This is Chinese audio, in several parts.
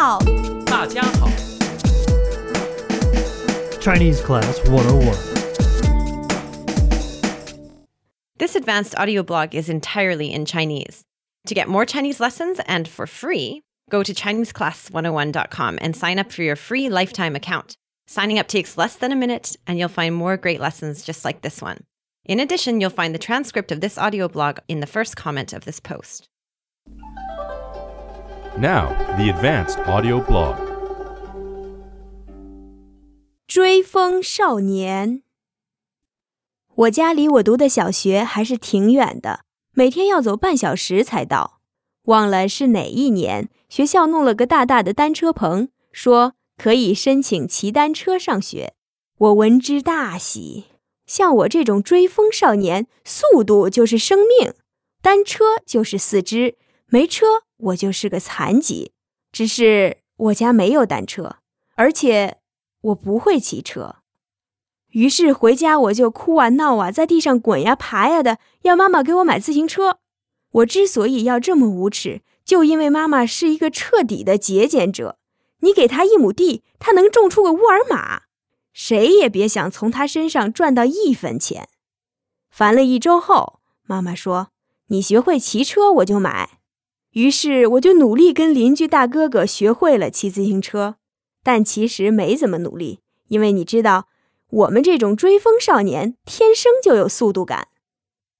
好，大家好。 Chinese Class 101. This advanced audio blog is entirely in Chinese. To get more Chinese lessons and for free, go to ChineseClass101.com and sign up for your free lifetime account. Signing up takes less than a minute, and you'll find more great lessons just like this one. In addition, you'll find the transcript of this audio blog in the first comment of this post. Now, the advanced audio blog. 追风少年。我家离我读的小学还是挺远的，每天要走半小时才到。忘了是哪一年，学校弄了个大大的单车棚，说可以申请骑单车上学。我闻之大喜。像我这种追风少年，速度就是生命，单车就是四肢，没车我就是个残疾。只是我家没有单车，而且我不会骑车。于是回家我就哭啊闹啊，在地上滚呀爬呀的，要妈妈给我买自行车。我之所以要这么无耻，就因为妈妈是一个彻底的节俭者。你给她一亩地，她能种出个沃尔玛，谁也别想从她身上赚到一分钱。烦了一周后，妈妈说：“你学会骑车，我就买。”于是我就努力跟邻居大哥哥学会了骑自行车，但其实没怎么努力，因为你知道。我们这种追风少年天生就有速度感，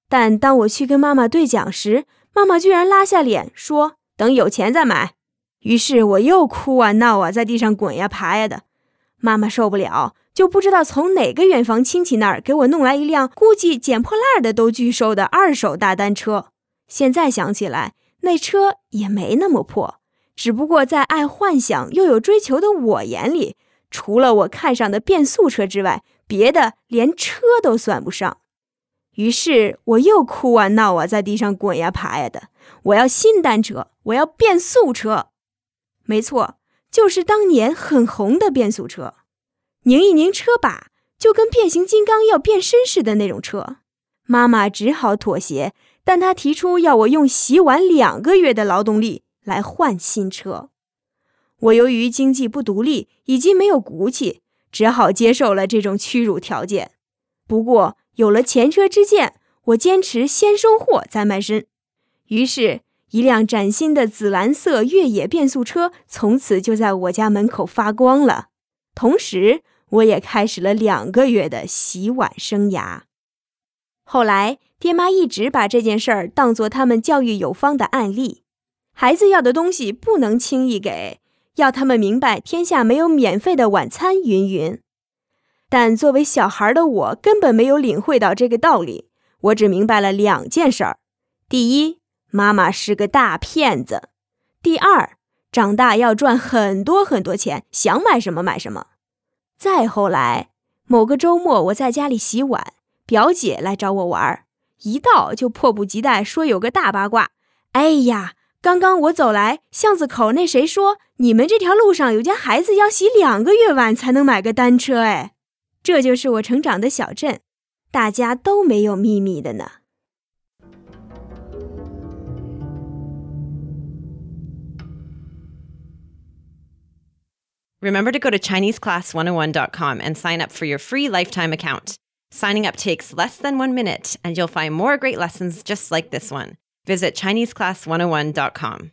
但当我去跟妈妈兑奖时，妈妈居然拉下脸说：“等有钱再买。”于是我又哭啊闹啊，在地上滚呀爬呀的。妈妈受不了，就不知道从哪个远房亲戚那儿给我弄来一辆估计捡破烂的都拒收的二手大单车。现在想起来，那车也没那么破，只不过在爱幻想又有追求的我眼里。除了我看上的变速车之外，别的连车都算不上。于是我又哭啊闹啊，在地上滚呀爬呀的。我要新单车，我要变速车。没错，就是当年很红的变速车。拧一拧车把，就跟变形金刚要变身似的那种车。妈妈只好妥协，但他提出要我用洗碗两个月的劳动力来换新车。我由于经济不独立以及没有骨气，只好接受了这种屈辱条件。不过有了前车之鉴，我坚持先收货再卖身。于是，一辆崭新的紫蓝色越野变速车从此就在我家门口发光了。同时，我也开始了两个月的洗碗生涯。后来，爹妈一直把这件事儿当作他们教育有方的案例：孩子要的东西不能轻易给。要他们明白天下没有免费的晚餐，云云。但作为小孩的我，根本没有领会到这个道理。我只明白了两件事儿：第一，妈妈是个大骗子；第二，长大要赚很多很多钱，想买什么买什么。再后来，某个周末我在家里洗碗，表姐来找我玩，一到就迫不及待说有个大八卦。哎呀！刚刚我走来，巷子口那谁说你们这条路上有家孩子要洗两个月碗才能买个单车？哎，这就是我成长的小镇，大家都没有秘密的呢。Remember to go to ChineseClass101.com and sign up for your free lifetime account. Signing up takes less than one minute, and you'll find more great lessons just like this one. Visit ChineseClass101.com.